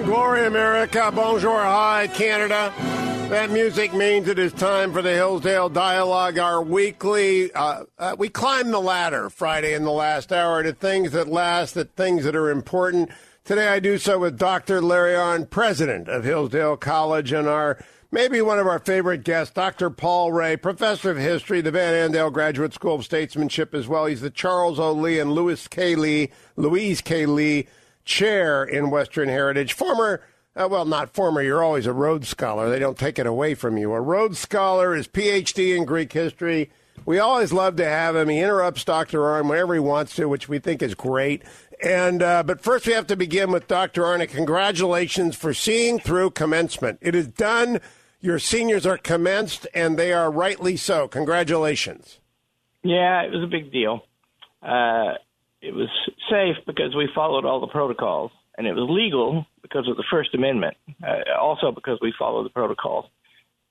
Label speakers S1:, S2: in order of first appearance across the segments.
S1: and glory, America. Bonjour, hi, Canada. That music means it is time for the Hillsdale Dialogue, our weekly. Uh, uh, we climb the ladder Friday in the last hour to things that last, that things that are important. Today I do so with Dr. Larry Arnn, president of Hillsdale College, and our maybe one of our favorite guests, Dr. Paul Rahe, professor of history, the Van Andel Graduate School of Statesmanship as well. He's the Charles O. Lee and Louis K. Lee, Louise K. Lee Chair in Western Heritage, former uh, well, not former, you're always a Rhodes Scholar. They don't take it away from you. A Rhodes Scholar is PhD in Greek history. We always love to have him. He interrupts Dr. Arnn whenever he wants to, which we think is great. And uh, but first, we have to begin with Dr. Arnn. Congratulations for seeing through commencement. It is done. Your seniors are commenced, and they are rightly so. Congratulations.
S2: Yeah, it was a big deal. Uh, it was safe because we followed all the protocols and it was legal because of the First Amendment, uh, also because we followed the protocols.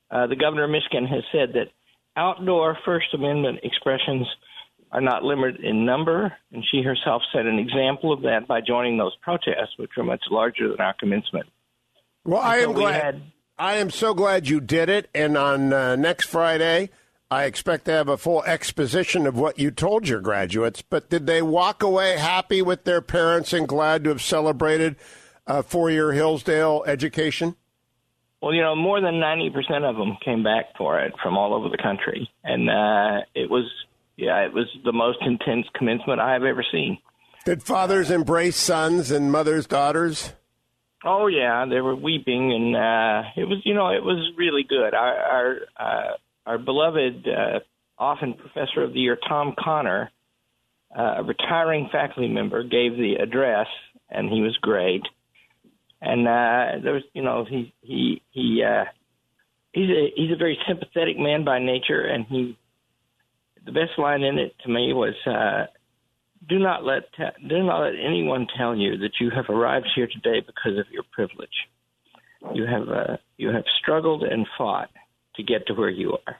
S2: Uh, the governor of Michigan has said that outdoor First Amendment expressions are not limited in number, and she herself set an example of that by joining those protests, which were much larger than our commencement.
S1: Well, I am glad. Had, I am so glad you did it. And on uh, next Friday, I expect to have a full exposition of what you told your graduates, but did they walk away happy with their parents and glad to have celebrated a four year Hillsdale education?
S2: Well, you know, more than 90% of them came back for it from all over the country. And uh, it was, yeah, it was the most intense commencement I have ever seen.
S1: Did fathers embrace sons and mothers daughters?
S2: Oh yeah, they were weeping, and uh, it was you know it was really good. Our, our uh, our beloved, uh, often Professor of the Year, Tom Conner, uh, a retiring faculty member, gave the address, and he was great. And uh, there was, you know, he he he uh, he's a he's a very sympathetic man by nature, and he the best line in it to me was. Uh, do not let do not let anyone tell you that you have arrived here today because of your privilege. You have uh, you have struggled and fought, to get to where you are.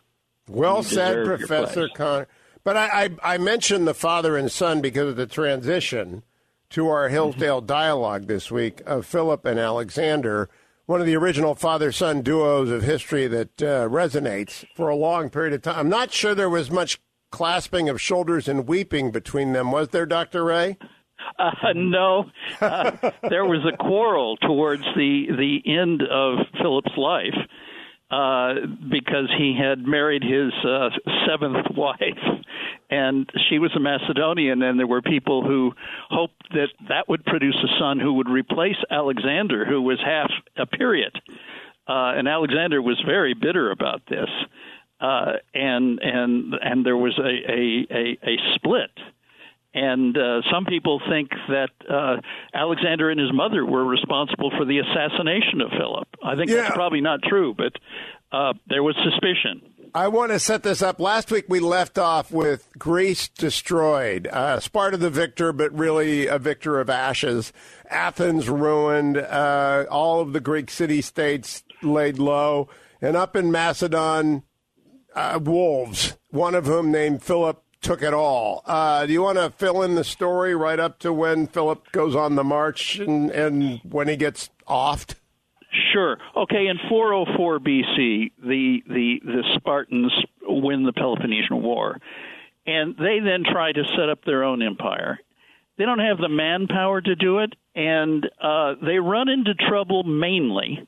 S1: Well
S2: you
S1: said, Professor Conner. But I, I, I, mentioned the father and son because of the transition to our Hillsdale mm-hmm. dialogue this week of Philip and Alexander, one of the original father son duos of history that uh, resonates for a long period of time. I'm not sure there was much clasping of shoulders and weeping between them, was there, Dr. Rahe?
S3: Uh, no, uh, there was a quarrel towards the the end of Philip's life uh, because he had married his uh, seventh wife, and she was a Macedonian, and there were people who hoped that that would produce a son who would replace Alexander, who was half Epirote. Uh, and Alexander was very bitter about this, uh, and and and there was a a, a, a split and uh, some people think that uh, Alexander and his mother were responsible for the assassination of Philip. I think yeah. that's probably not true, but uh, there was suspicion.
S1: I want to set this up. Last week we left off with Greece destroyed, uh, Sparta the victor, but really a victor of ashes. Athens ruined, uh, all of the Greek city states laid low, and up in Macedon, uh, wolves, one of whom named Philip took it all. Uh, do you want to fill in the story right up to when Philip goes on the march and, and when he gets offed?
S3: Sure. Okay. In 404 BC, the the the Spartans win the Peloponnesian War, and they then try to set up their own empire. They don't have the manpower to do it, and uh, they run into trouble mainly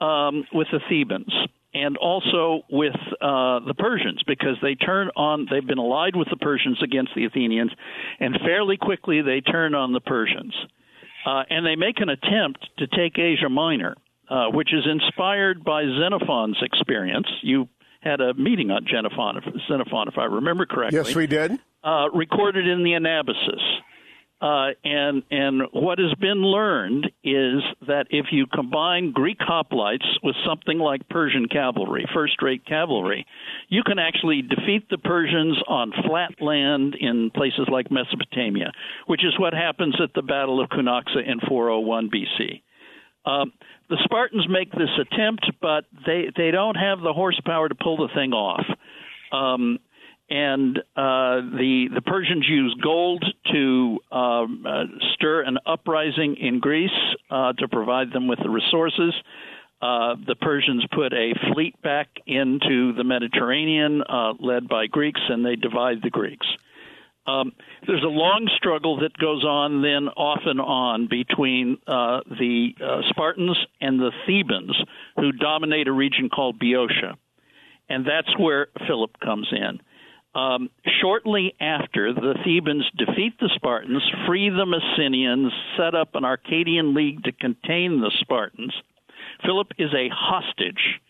S3: um, with the Thebans and also with uh, the Persians because they turn on. They've been allied with the Persians against the Athenians, and fairly quickly they turn on the Persians, uh, and they make an attempt to take Asia Minor, uh, which is inspired by Xenophon's experience. You had a meeting on Xenophon, Xenophon, if I remember correctly.
S1: Yes, we did.
S3: Uh, recorded in the Anabasis. Uh, and and what has been learned is that if you combine Greek hoplites with something like Persian cavalry, first-rate cavalry, you can actually defeat the Persians on flat land in places like Mesopotamia, which is what happens at the Battle of Cunaxa in 401 BC. Um, the Spartans make this attempt, but they they don't have the horsepower to pull the thing off. Um, and uh, the the Persians used gold to um, uh, stir an uprising in Greece uh, to provide them with the resources. Uh, the Persians put a fleet back into the Mediterranean, uh, led by Greeks, and they divide the Greeks. Um, there's a long struggle that goes on then off and on between uh, the Spartans and the Thebans, who dominate a region called Boeotia. And that's where Philip comes in. Um, shortly after, the Thebans defeat the Spartans, free the Messenians, set up an Arcadian league to contain the Spartans. Philip is a hostage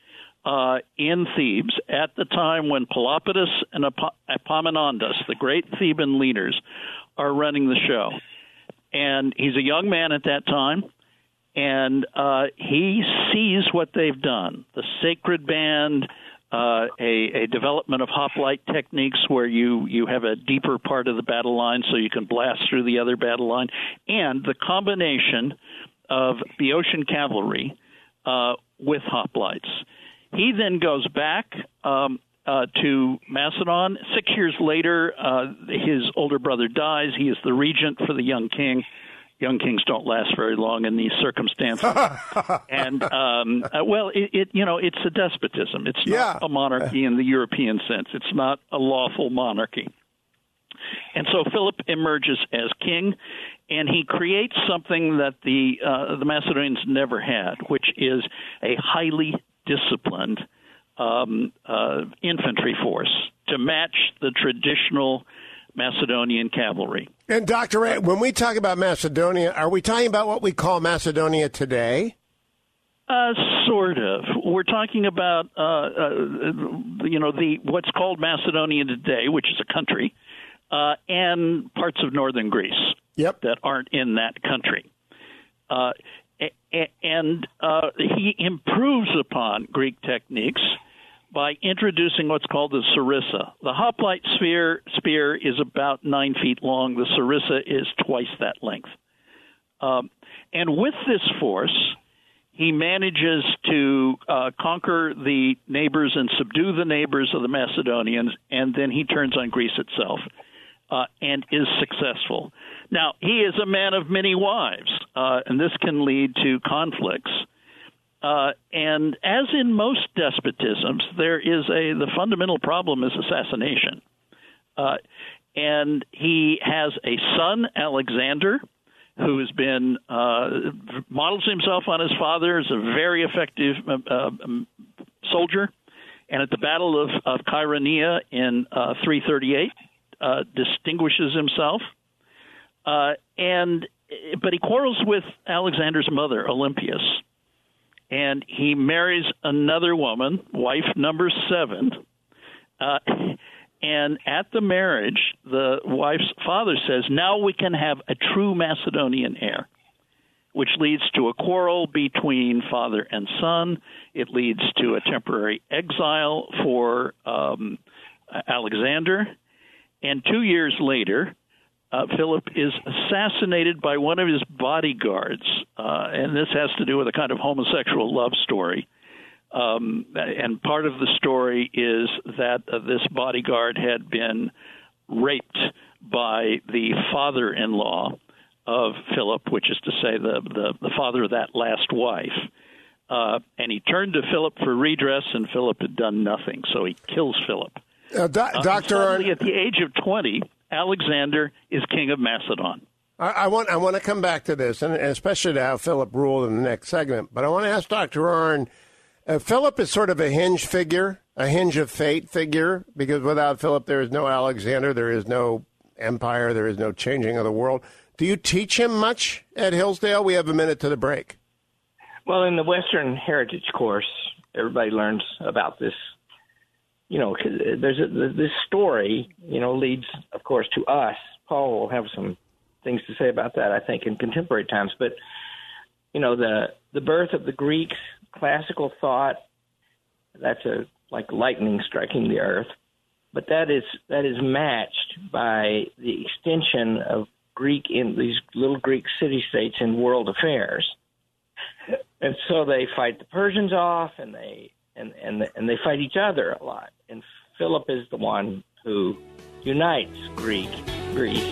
S3: uh, in Thebes at the time when Pelopidas and Epaminondas, the great Theban leaders, are running the show. And he's a young man at that time, and uh, he sees what they've done the sacred band. Uh, a, a development of hoplite techniques where you, you have a deeper part of the battle line so you can blast through the other battle line, and the combination of Boeotian cavalry uh, with hoplites. He then goes back um, uh, to Macedon. Six years later, uh, his older brother dies. He is the regent for the young king. Young kings don't last very long in these circumstances, and um, uh, well, it, it you know it's a despotism. It's not
S1: yeah.
S3: a monarchy in the European sense. It's not a lawful monarchy. And so Philip emerges as king, and he creates something that the uh, the Macedonians never had, which is a highly disciplined um, uh, infantry force to match the traditional Macedonian cavalry.
S1: And Dr. Rahe, when we talk about Macedonia, are we talking about what we call Macedonia today?
S3: Uh, sort of. We're talking about, uh, uh, you know, the what's called Macedonia today, which is a country, uh, and parts of northern Greece.
S1: Yep.
S3: That aren't in that country. Uh, and uh, he improves upon Greek techniques by introducing what's called the sarissa. The hoplite sphere, spear is about nine feet long. The sarissa is twice that length. Um, and with this force, he manages to uh, conquer the neighbors and subdue the neighbors of the Macedonians, and then he turns on Greece itself uh, and is successful. Now, he is a man of many wives, uh, and this can lead to conflicts. Uh, and as in most despotisms, there is a the fundamental problem is assassination. Uh, and he has a son, Alexander, who has been uh, models himself on his father as a very effective uh, um, soldier. And at the Battle of, of in uh, 338, uh, distinguishes himself. And but he quarrels with Alexander's mother, Olympias, and he marries another woman, wife number seven. Uh, and at the marriage, the wife's father says, "Now we can have a true Macedonian heir." Which leads to a quarrel between father and son. It leads to a temporary exile for um, Alexander. And two years later, uh, Philip is assassinated by one of his bodyguards, uh, and this has to do with a kind of homosexual love story. Um, and part of the story is that uh, this bodyguard had been raped by the father-in-law of Philip, which is to say the the, the father of that last wife. Uh, and he turned to Philip for redress, and Philip had done nothing, so he kills Philip.
S1: Uh, do- uh, Doctor,
S3: suddenly, at the age of twenty, Alexander is king of Macedon.
S1: I, I, want I want to come back to this, and, and, especially to how Philip ruled in the next segment. But I want to ask Doctor Arnn. Uh, Philip is sort of a hinge figure, a hinge of fate figure, because without Philip, there is no Alexander, there is no empire, there is no changing of the world. Do you teach him much at Hillsdale? We have a minute to the break.
S2: Well, in the Western Heritage course, everybody learns about this you know, uh, there's a, this story, you know, leads, of course, to us. Paul will have some things to say about that, I think, in contemporary times. But you know, the the birth of the Greeks, classical thought, that's a like lightning striking the earth. But that is that is matched by the extension of Greek in these little Greek city states in world affairs. And so they fight the Persians off, and they and and and they fight each other a lot. And Philip is the one who unites Greek Greece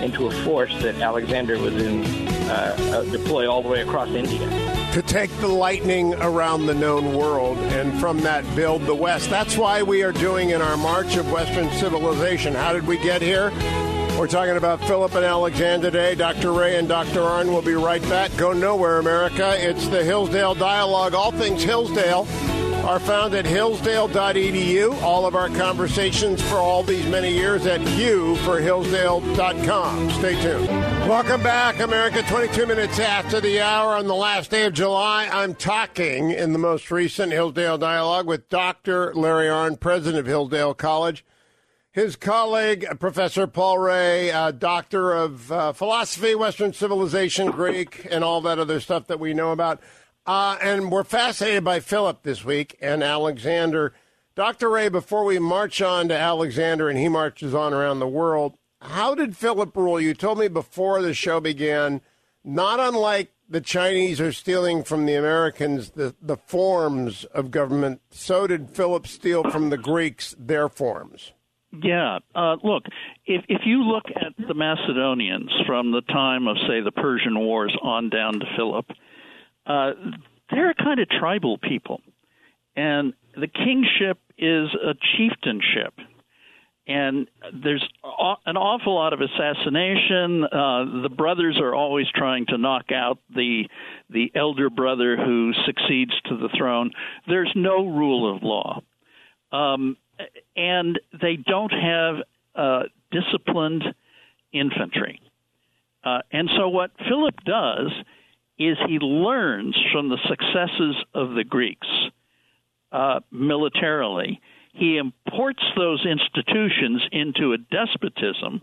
S2: into a force that Alexander was in uh, uh, deploy all the way across India.
S1: To take the lightning around the known world and from that build the West. That's why we are doing in our March of Western Civilization. How did we get here? We're talking about Philip and Alexander today. Dr. Rahe and Dr. Arnn will be right back. Go nowhere, America. It's the Hillsdale Dialogue, all things Hillsdale are found at hillsdale.edu. All of our conversations for all these many years at hughforhillsdale.com. Stay tuned. Welcome back, America. 22 minutes after the hour on the last day of July. I'm talking in the most recent Hillsdale Dialogue with Dr. Larry Arnn, president of Hillsdale College. His colleague, Professor Paul Rahe, uh, doctor of uh, philosophy, Western civilization, Greek, and all that other stuff that we know about. Uh, and we're fascinated by Philip this week and Alexander. Dr. Rahe, before we march on to Alexander and he marches on around the world, how did Philip rule? You told me before the show began, not unlike the Chinese are stealing from the Americans the, the forms of government, so did Philip steal from the Greeks their forms.
S3: Yeah. Uh, look, if if you look at the Macedonians from the time of, say, the Persian Wars on down to Philip, uh, they're a kind of tribal people, and the kingship is a chieftainship. And there's an awful lot of assassination. Uh, the brothers are always trying to knock out the the elder brother who succeeds to the throne. There's no rule of law, um, and they don't have uh, disciplined infantry. Uh, and so, what Philip does is he learns from the successes of the Greeks uh, militarily. He imports those institutions into a despotism,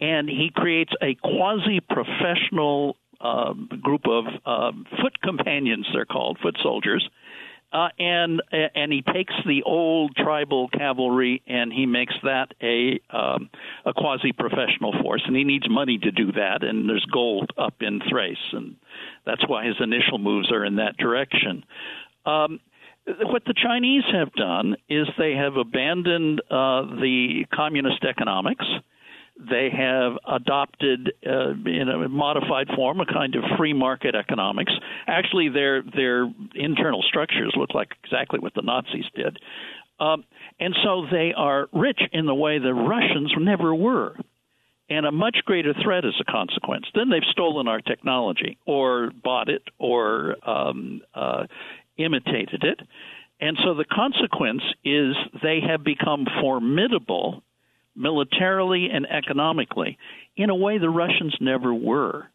S3: and he creates a quasi professional uh, group of uh, foot companions, they're called, foot soldiers. Uh, and and he takes the old tribal cavalry and he makes that a um, a quasi professional force, and he needs money to do that. And there's gold up in Thrace, and that's why his initial moves are in that direction. Um, what the Chinese have done is they have abandoned uh, the communist economics. They have adopted, uh, in a modified form, a kind of free market economics. Actually, their their internal structures look like exactly what the Nazis did, um, and so they are rich in the way the Russians never were and a much greater threat as a consequence. Then they've stolen our technology or bought it or um, uh, imitated it. And so the consequence is they have become formidable militarily and economically in a way the Russians never were.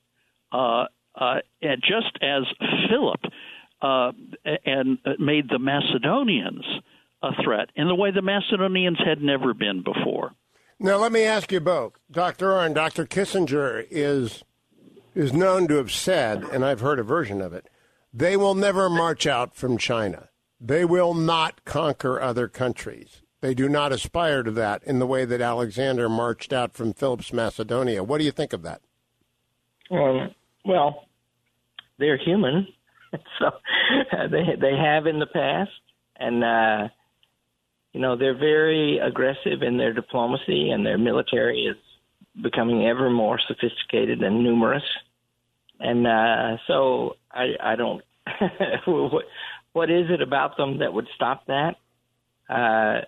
S3: Uh, uh, just as Philip uh, and made the Macedonians a threat in the way the Macedonians had never been before.
S1: Now, let me ask you both. Dr. Arnn, Dr. Kissinger is, is known to have said, and I've heard a version of it, they will never march out from China. They will not conquer other countries. They do not aspire to that in the way that Alexander marched out from Philip's Macedonia. What do you think of that?
S2: Um, well, they're human, so uh, they they have in the past, and uh, you know, they're very aggressive in their diplomacy, and their military is becoming ever more sophisticated and numerous. And uh, so I, I don't. what, what is it about them that would stop that? Uh,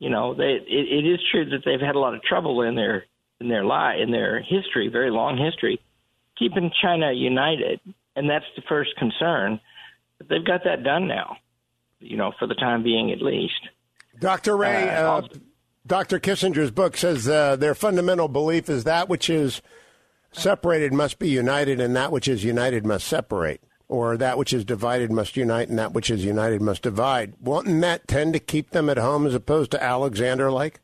S2: you know, they, it, it is true that they've had a lot of trouble in their in their lie in their history, very long history, keeping China united, and that's the first concern. But they've got that done now, you know, for the time being at least.
S1: Dr. Rahe, uh, uh, Dr. Kissinger's book says uh, their fundamental belief is that which is separated must be united, and that which is united must separate, or that which is divided must unite, and that which is united must divide. Wouldn't that tend to keep them at home as opposed to Alexander like?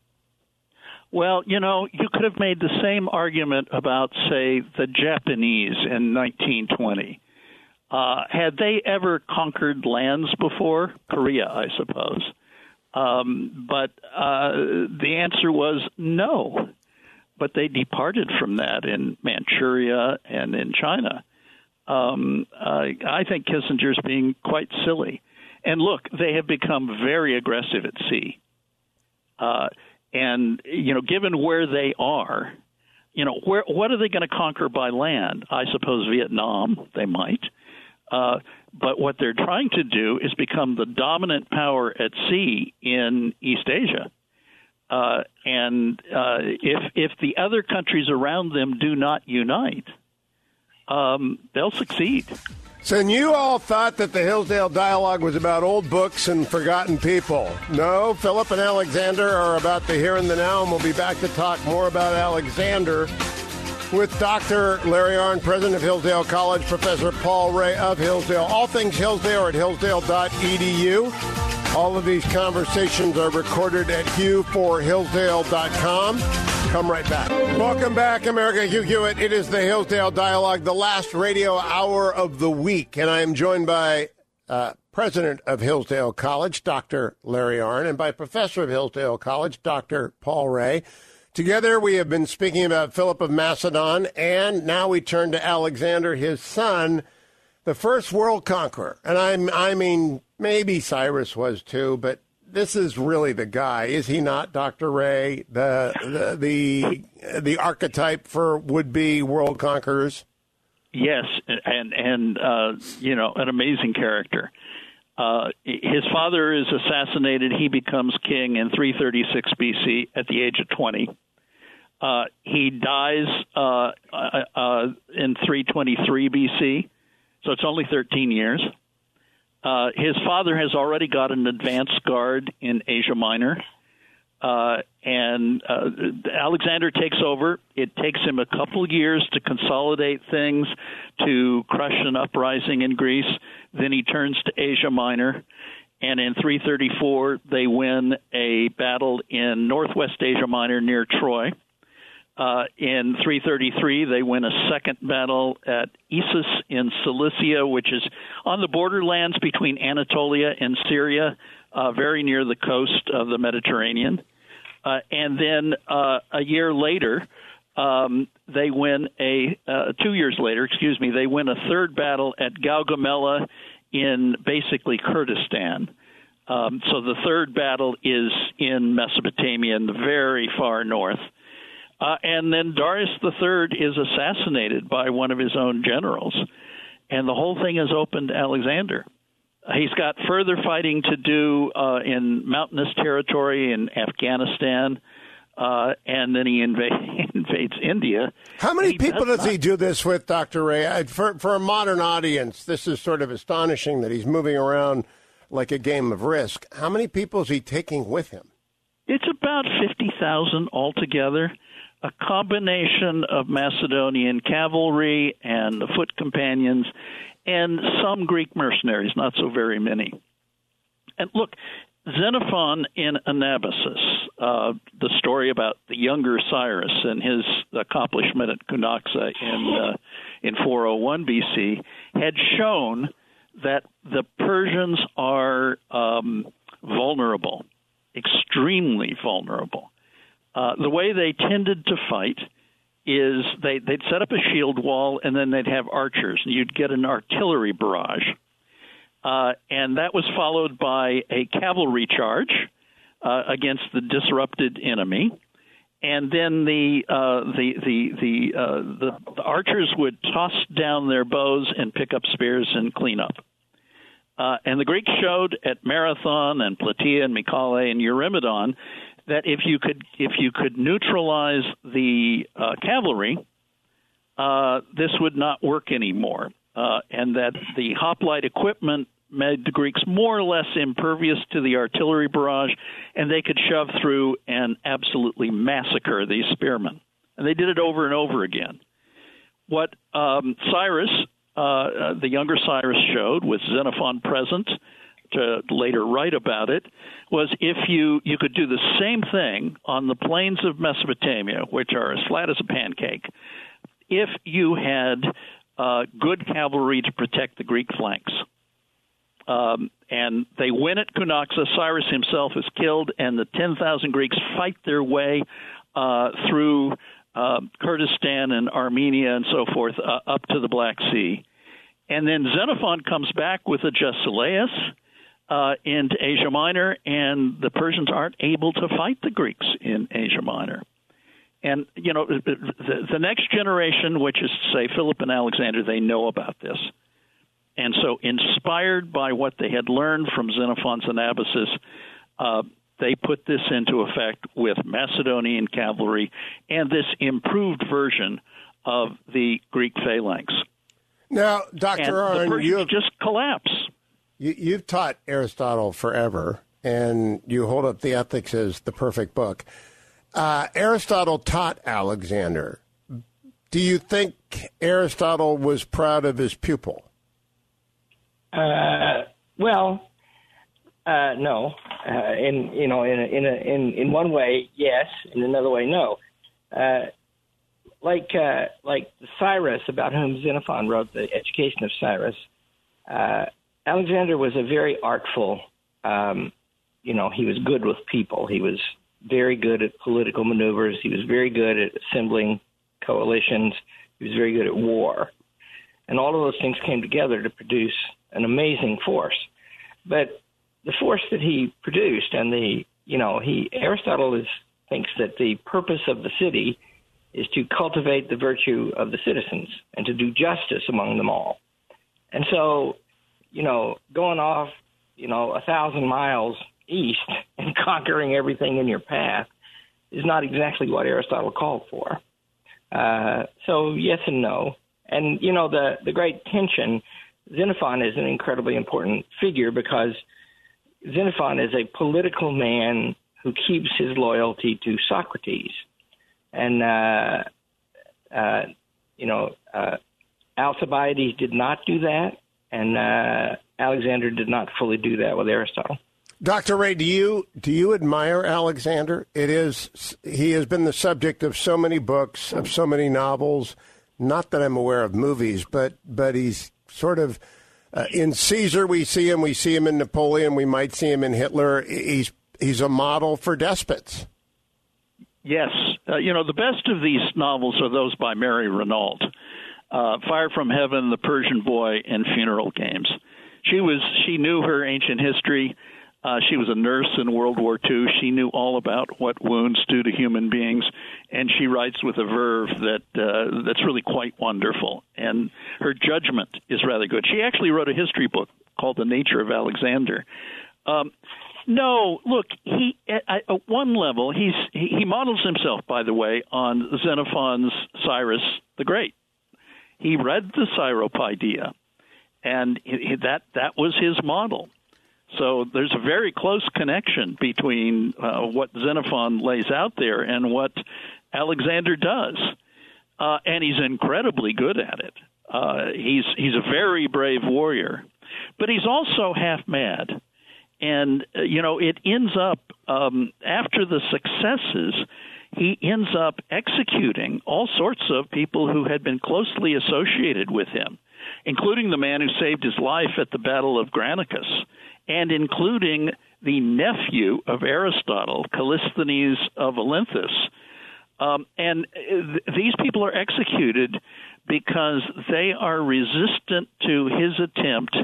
S3: Well, you know, you could have made the same argument about, say, the Japanese in 1920. Uh, had they ever conquered lands before? Korea, I suppose. Um, but uh, the answer was no. But they departed from that in Manchuria and in China. Um, uh, I think Kissinger's being quite silly. And look, they have become very aggressive at sea. Uh, and you know, given where they are, you know, where what are they going to conquer by land? I suppose Vietnam. They might. Uh, but what they're trying to do is become the dominant power at sea in East Asia. Uh, and uh, if if the other countries around them do not unite, um, they'll succeed.
S1: So you all thought that the Hillsdale Dialogue was about old books and forgotten people. No, Philip and Alexander are about the here and the now, and we'll be back to talk more about Alexander with Dr. Larry Arnn, president of Hillsdale College, Professor Paul Rahe of Hillsdale. All things Hillsdale at hillsdale.edu. All of these conversations are recorded at hughforhillsdale.com. Come right back. Welcome back, America. Hugh Hewitt. It is the Hillsdale Dialogue, the last radio hour of the week, and I am joined by uh, president of Hillsdale College, Dr. Larry Arnn, and by professor of Hillsdale College, Dr. Paul Rahe. Together, we have been speaking about Philip of Macedon, and now we turn to Alexander, his son, the first world conqueror. And I'm, I mean, maybe Cyrus was too, but this is really the guy, is he not, Doctor Rahe? The the the, the archetype for would be world conquerors.
S3: Yes, and and uh, you know an amazing character. Uh, his father is assassinated. He becomes king in 336 BC at the age of 20. Uh, he dies uh, uh, uh in 323 BC, so it's only 13 years. Uh, his father has already got an advanced guard in Asia Minor, uh, and uh, Alexander takes over. It takes him a couple years to consolidate things, to crush an uprising in Greece. Then he turns to Asia Minor, and in 334 they win a battle in northwest Asia Minor near Troy. Uh, in 333, they win a second battle at Issus in Cilicia, which is on the borderlands between Anatolia and Syria, uh, very near the coast of the Mediterranean. Uh, and then uh, a year later, um, they win a uh, two years later, excuse me, they win a third battle at Gaugamela in basically Kurdistan. Um, so the third battle is in Mesopotamia, in the very far north. Uh, and then Darius III is assassinated by one of his own generals, and the whole thing is open to Alexander. He's got further fighting to do uh, in mountainous territory in Afghanistan, uh, and then he inv- invades India.
S1: How many people does, does he do this with, Dr. Rahe? For, for a modern audience, this is sort of astonishing that he's moving around like a game of risk. How many people is he taking with him?
S3: It's about 50,000 altogether a combination of Macedonian cavalry and the foot companions and some Greek mercenaries, not so very many. And look, Xenophon in Anabasis, uh, the story about the younger Cyrus and his accomplishment at Cunaxa in uh, in 401 BC, had shown that the Persians are um, vulnerable, extremely vulnerable. Uh, the way they tended to fight is they, they'd set up a shield wall and then they'd have archers, and you'd get an artillery barrage. Uh, and that was followed by a cavalry charge uh, against the disrupted enemy. And then the uh, the the the, uh, the the archers would toss down their bows and pick up spears and clean up. Uh, and the Greeks showed at Marathon and Plataea and Mycale and Eurymedon that if you could if you could neutralize the uh, cavalry, uh, this would not work anymore, uh, and that the hoplite equipment made the Greeks more or less impervious to the artillery barrage, and they could shove through and absolutely massacre these spearmen. And they did it over and over again. What um, Cyrus, uh, uh, the younger Cyrus, showed with Xenophon present to later write about it was if you you could do the same thing on the plains of Mesopotamia, which are as flat as a pancake, if you had uh, good cavalry to protect the Greek flanks. Um, and they win at Cunaxa. Cyrus himself is killed, and the 10,000 Greeks fight their way uh, through uh, Kurdistan and Armenia and so forth uh, up to the Black Sea. And then Xenophon comes back with Agesilaus uh, into Asia Minor, and the Persians aren't able to fight the Greeks in Asia Minor. And you know, the, the next generation, which is say Philip and Alexander, they know about this, and so inspired by what they had learned from Xenophon's Anabasis, uh, they put this into effect with Macedonian cavalry and this improved version of the Greek phalanx.
S1: Now, Dr.
S3: Arnn, you have, just collapse.
S1: You, have taught Aristotle forever, and you hold up the Ethics as the perfect book. Uh, Aristotle taught Alexander. Do you think Aristotle was proud of his pupil?
S2: Uh, well, uh, no. Uh, in you know, in in a, in in one way, yes. In another way, no. Uh, like uh, like Cyrus, about whom Xenophon wrote the Education of Cyrus. Uh, Alexander was a very artful. Um, you know, he was good with people. He was very good at political maneuvers. He was very good at assembling coalitions. He was very good at war, and all of those things came together to produce an amazing force. But the force that he produced and the you know he Aristotle is thinks that the purpose of the city is to cultivate the virtue of the citizens and to do justice among them all. And so, you know, going off, you know, a thousand miles east and conquering everything in your path is not exactly what Aristotle called for. Uh, so yes and no. And you know the the great tension. Xenophon is an incredibly important figure because Xenophon is a political man who keeps his loyalty to Socrates, and uh, uh, you know uh, Alcibiades did not do that, and uh, Alexander did not fully do that with Aristotle.
S1: Dr. Rahe, do you do you admire Alexander? It is he has been the subject of so many books, of so many novels. Not that I'm aware of movies, but but he's sort of uh, in Caesar, we see him. We see him in Napoleon. We might see him in Hitler. He's he's a model for despots.
S3: Yes, uh, you know the best of these novels are those by Mary Renault. Uh, Fire from Heaven, The Persian Boy, and Funeral Games. She was she knew her ancient history. Uh, she was a nurse in World War II. She knew all about what wounds do to human beings, and she writes with a verve that uh, that's really quite wonderful. And her judgment is rather good. She actually wrote a history book called The Nature of Alexander. Um, no, look, he at, at one level he's he, he models himself, by the way, on Xenophon's Cyrus the Great. He read the Cyropaedia, and he, that that was his model. So there's a very close connection between uh, what Xenophon lays out there and what Alexander does, uh, and he's incredibly good at it. Uh, he's he's a very brave warrior, but he's also half mad, and uh, you know it ends up um, after the successes. He ends up executing all sorts of people who had been closely associated with him, including the man who saved his life at the Battle of Granicus and including the nephew of Aristotle, Callisthenes of Olynthus. Um, and th- these people are executed because they are resistant to his attempt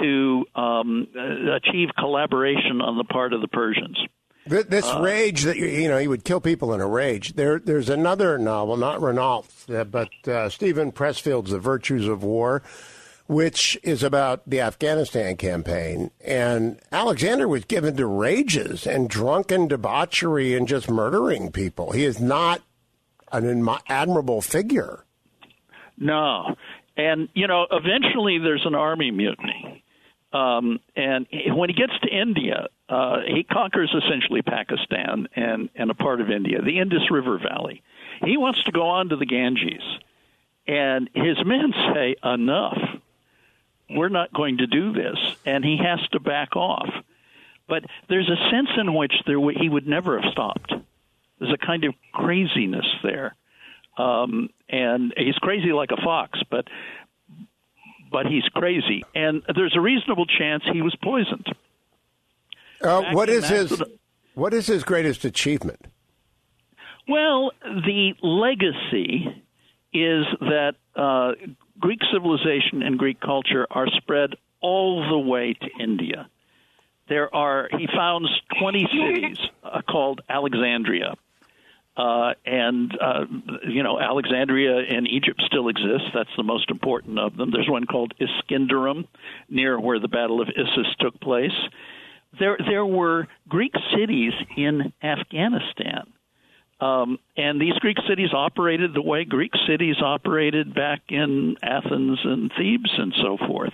S3: to um, achieve collaboration on the part of the Persians.
S1: This uh, rage that you know he would kill people in a rage. There, there's another novel, not Renault, uh, but uh, Steven Pressfield's *The Virtues of War*, which is about the Afghanistan campaign. And Alexander was given to rages and drunken debauchery and just murdering people. He is not an admirable figure.
S3: No. And, you know, eventually there's an army mutiny. Um, and when he gets to India, uh, he conquers essentially Pakistan and, and a part of India, the Indus River Valley. He wants to go on to the Ganges. And his men say, enough we're not going to do this, and he has to back off. But there's a sense in which there w- he would never have stopped. There's a kind of craziness there, um, and he's crazy like a fox, but but he's crazy, and there's a reasonable chance he was poisoned.
S1: Uh, what is his What is his greatest achievement?
S3: Well, the legacy is that uh, Greek civilization and Greek culture are spread all the way to India. there are he founds 20 cities uh, called Alexandria. Uh, and uh, you know Alexandria in Egypt still exists. That's the most important of them. There's one called Iskenderun, near where the Battle of Issus took place. There, there were Greek cities in Afghanistan, um, and these Greek cities operated the way Greek cities operated back in Athens and Thebes and so forth.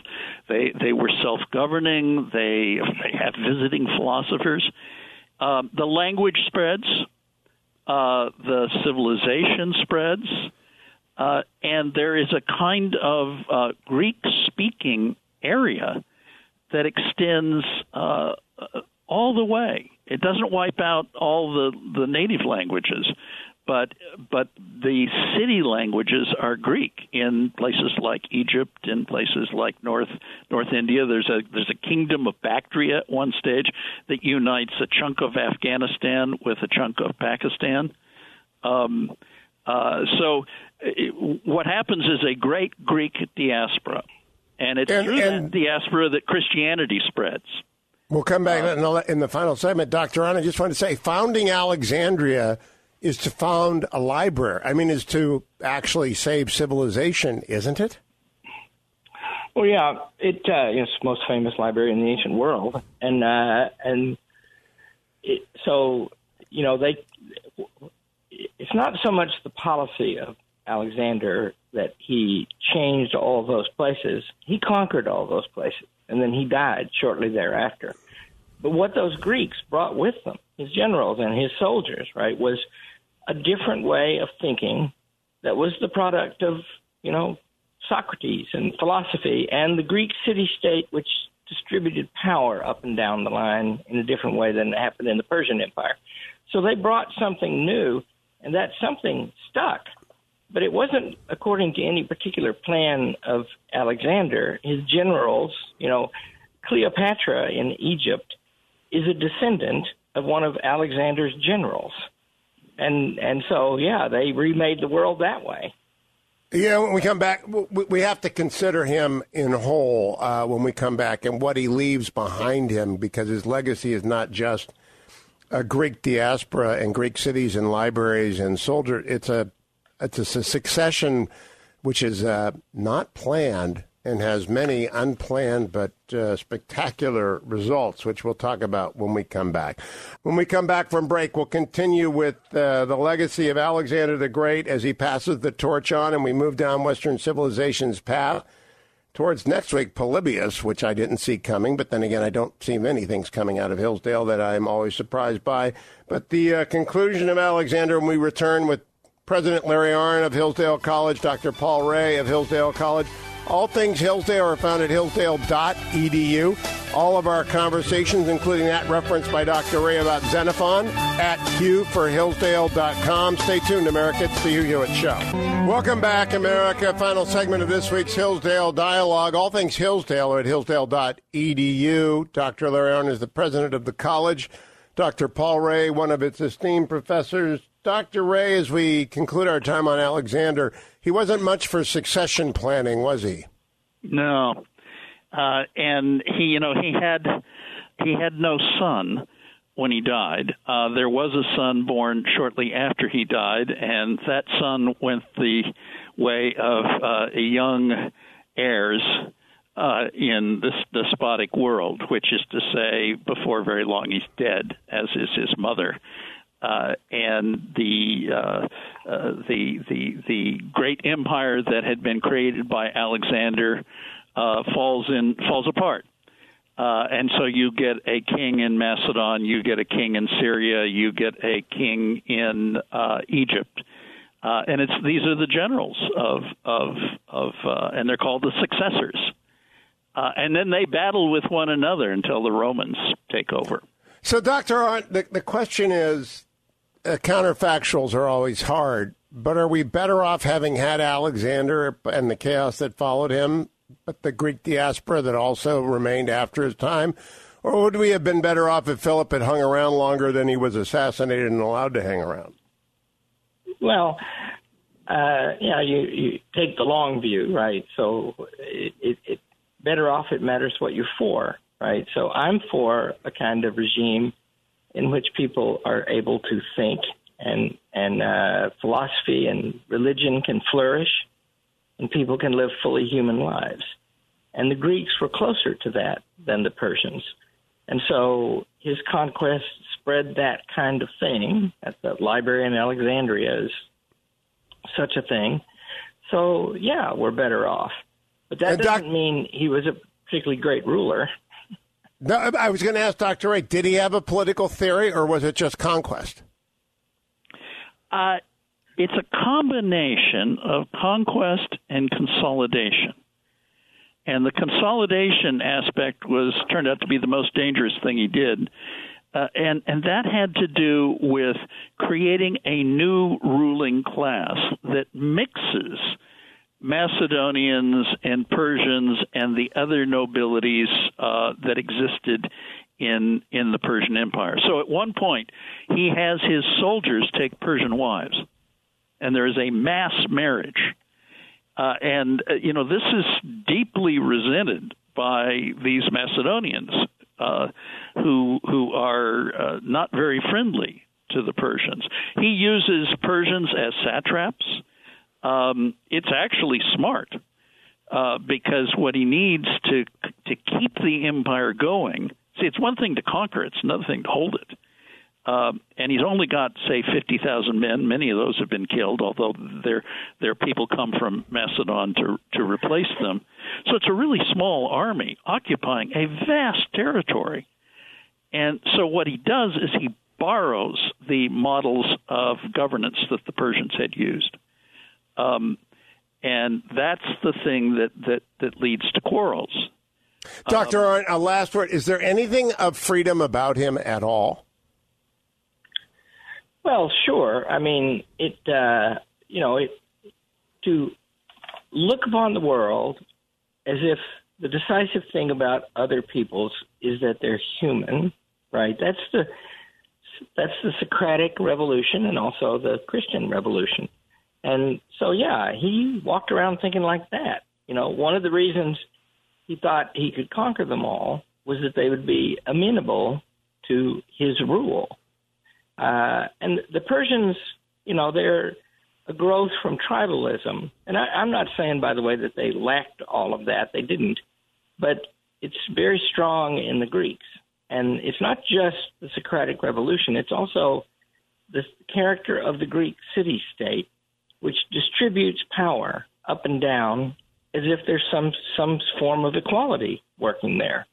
S3: They they were self-governing. They they had visiting philosophers. Um, the language spreads uh, the civilization spreads, uh, and there is a kind of uh, Greek speaking area that extends uh, all the way. It doesn't wipe out all the, the native languages, but but the city languages are Greek in places like Egypt, in places like North North India. There's a there's a kingdom of Bactria at one stage that unites a chunk of Afghanistan with a chunk of Pakistan. Um, uh, so it, what happens is a great Greek diaspora, and it's and, through and, that diaspora that Christianity spreads.
S1: We'll come back uh, in the final segment, Doctor Arnn. I just want to say, founding Alexandria is to found a library. I mean, is to actually save civilization, isn't it?
S2: Well, yeah, it uh, it's the most famous library in the ancient world, and uh, and it, so you know they. It's not so much the policy of Alexander that he changed all those places. He conquered all those places, and then he died shortly thereafter. But what those Greeks brought with them, his generals and his soldiers, right, was a different way of thinking that was the product of, you know, Socrates and philosophy and the Greek city state, which distributed power up and down the line in a different way than it happened in the Persian Empire. So they brought something new, and that something stuck. But it wasn't according to any particular plan of Alexander. His generals, you know, Cleopatra in Egypt is a descendant of one of Alexander's generals and and so yeah, they remade the world that way.
S1: Yeah, when we come back, we have to consider him in whole uh, when we come back and what he leaves behind him because his legacy is not just a Greek diaspora and Greek cities and libraries and soldiers. It's a it's a succession which is uh, not planned and has many unplanned but uh, spectacular results, which we'll talk about when we come back. When we come back from break, we'll continue with uh, the legacy of Alexander the Great as he passes the torch on and we move down Western civilization's path towards next week, Polybius, which I didn't see coming, but then again, I don't see many things coming out of Hillsdale that I'm always surprised by. But the uh, conclusion of Alexander when we return with President Larry Arnn of Hillsdale College, Dr. Paul Rahe of Hillsdale College. All things Hillsdale are found at hillsdale.edu. All of our conversations, including that reference by Dr. Rahe about Xenophon, at hillsdale.com. Stay tuned, America. It's the Hugh Hewitt Show. Welcome back, America. Final segment of this week's Hillsdale Dialogue. All things Hillsdale are at hillsdale.edu. Dr. Larry Arnn is the president of the college. Dr. Paul Rahe, one of its esteemed professors. Dr. Rahe, as we conclude our time on Alexander, he wasn't much for succession planning, was he?
S3: No, uh, and he, you know, he had he had no son when he died. Uh, there was a son born shortly after he died, and that son went the way of uh, young heirs uh, in this despotic world, which is to say, before very long he's dead, as is his mother uh, and the, uh, uh, the the the great empire that had been created by Alexander uh, falls in falls apart. Uh, and so you get a king in Macedon, you get a king in Syria, you get a king in uh, Egypt, and it's these are the generals of of of, and they're called the successors. And then they battle with one another until the Romans take over.
S1: So, Doctor Arnn, the, the question is uh, counterfactuals are always hard, but are we better off having had Alexander and the chaos that followed him, but the Greek diaspora that also remained after his time? Or would we have been better off if Philip had hung around longer than he was assassinated and allowed to hang around?
S2: Well, uh, yeah, you, you take the long view, right? So it, it, it better off it matters what you're for. right? So I'm for a kind of regime in which people are able to think and and uh, philosophy and religion can flourish, and people can live fully human lives. And the Greeks were closer to that than the Persians, and so his conquest spread that kind of thing. At the library in Alexandria is such a thing. So yeah, we're better off. But that
S1: And
S2: doesn't
S1: doc-
S2: mean he was a particularly great ruler.
S1: No, I was going to ask Dr. Rahe, did he have a political theory or was it just conquest?
S3: Uh, it's a combination of conquest and consolidation. And the consolidation aspect was turned out to be the most dangerous thing he did. Uh, and and that had to do with creating a new ruling class that mixes Macedonians and Persians and the other nobilities uh, that existed in in the Persian Empire. So at one point, he has his soldiers take Persian wives, and there is a mass marriage. Uh, and uh, you know this is deeply resented by these Macedonians, uh, who who are uh, not very friendly to the Persians. He uses Persians as satraps. Um, it's actually smart uh, because what he needs to to keep the empire going. See, it's one thing to conquer; it's another thing to hold it. Uh, and he's only got, say, fifty thousand men. Many of those have been killed, although their their people come from Macedon to to replace them. So it's a really small army occupying a vast territory. And so what he does is he borrows the models of governance that the Persians had used. Um, and that's the thing that, that, that leads to quarrels.
S1: Dr. Arnn, a last word. Is there anything of freedom about him at all?
S2: Well, sure. I mean, it. Uh, you know, it to look upon the world as if the decisive thing about other peoples is that they're human, right? That's the that's the Socratic revolution and also the Christian revolution. And so, yeah, he walked around thinking like that. You know, one of the reasons he thought he could conquer them all was that they would be amenable to his rule. Uh, and the Persians, you know, they're a growth from tribalism. And I, I'm not saying, by the way, that they lacked all of that. They didn't. But it's very strong in the Greeks. And it's not just the Socratic revolution, it's also the character of the Greek city state, which distributes power up and down as if there's some, some form of equality working there.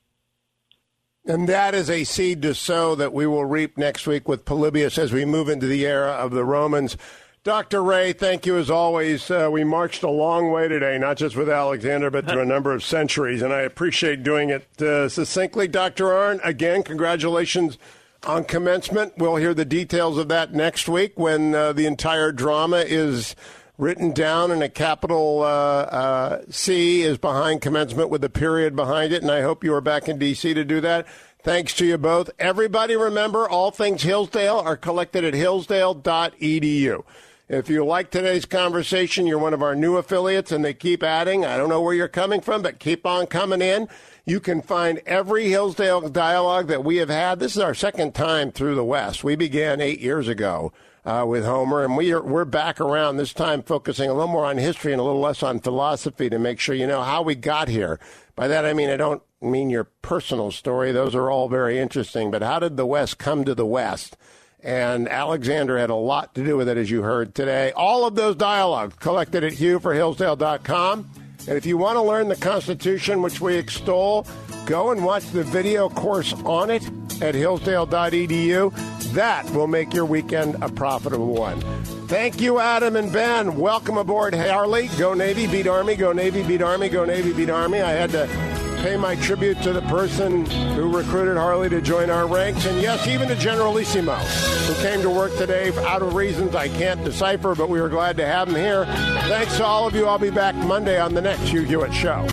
S1: And that is a seed to sow that we will reap next week with Polybius as we move into the era of the Romans. Dr. Rahe, thank you as always. Uh, we marched a long way today, not just with Alexander, but through a number of centuries, and I appreciate doing it uh, succinctly. Dr. Arnn, again, congratulations on commencement. We'll hear the details of that next week when uh, the entire drama is written down and a capital uh, uh, C is behind commencement with a period behind it. And I hope you are back in D.C. to do that. Thanks to you both. Everybody remember, all things Hillsdale are collected at hillsdale.edu. If you like today's conversation, you're one of our new affiliates and they keep adding. I don't know where you're coming from, but keep on coming in. You can find every Hillsdale dialogue that we have had. This is our second time through the West. We began eight years ago uh, with Homer, and we are, we're back around this time focusing a little more on history and a little less on philosophy to make sure you know how we got here. By that I mean I don't mean your personal story; those are all very interesting. But how did the West come to the West? And Alexander had a lot to do with it, as you heard today. All of those dialogues collected at HughForHillsdale.com. And if you want to learn the Constitution, which we extol, go and watch the video course on it at hillsdale.edu. That will make your weekend a profitable one. Thank you, Adam and Ben. Welcome aboard Harley. Go Navy, beat Army. Go Navy, beat Army. Go Navy, beat Army. I had to pay my tribute to the person who recruited Harley to join our ranks, and yes, even to Generalissimo, who came to work today out of reasons I can't decipher, but we were glad to have him here. Thanks to all of you. I'll be back Monday on the next Hugh Hewitt Show.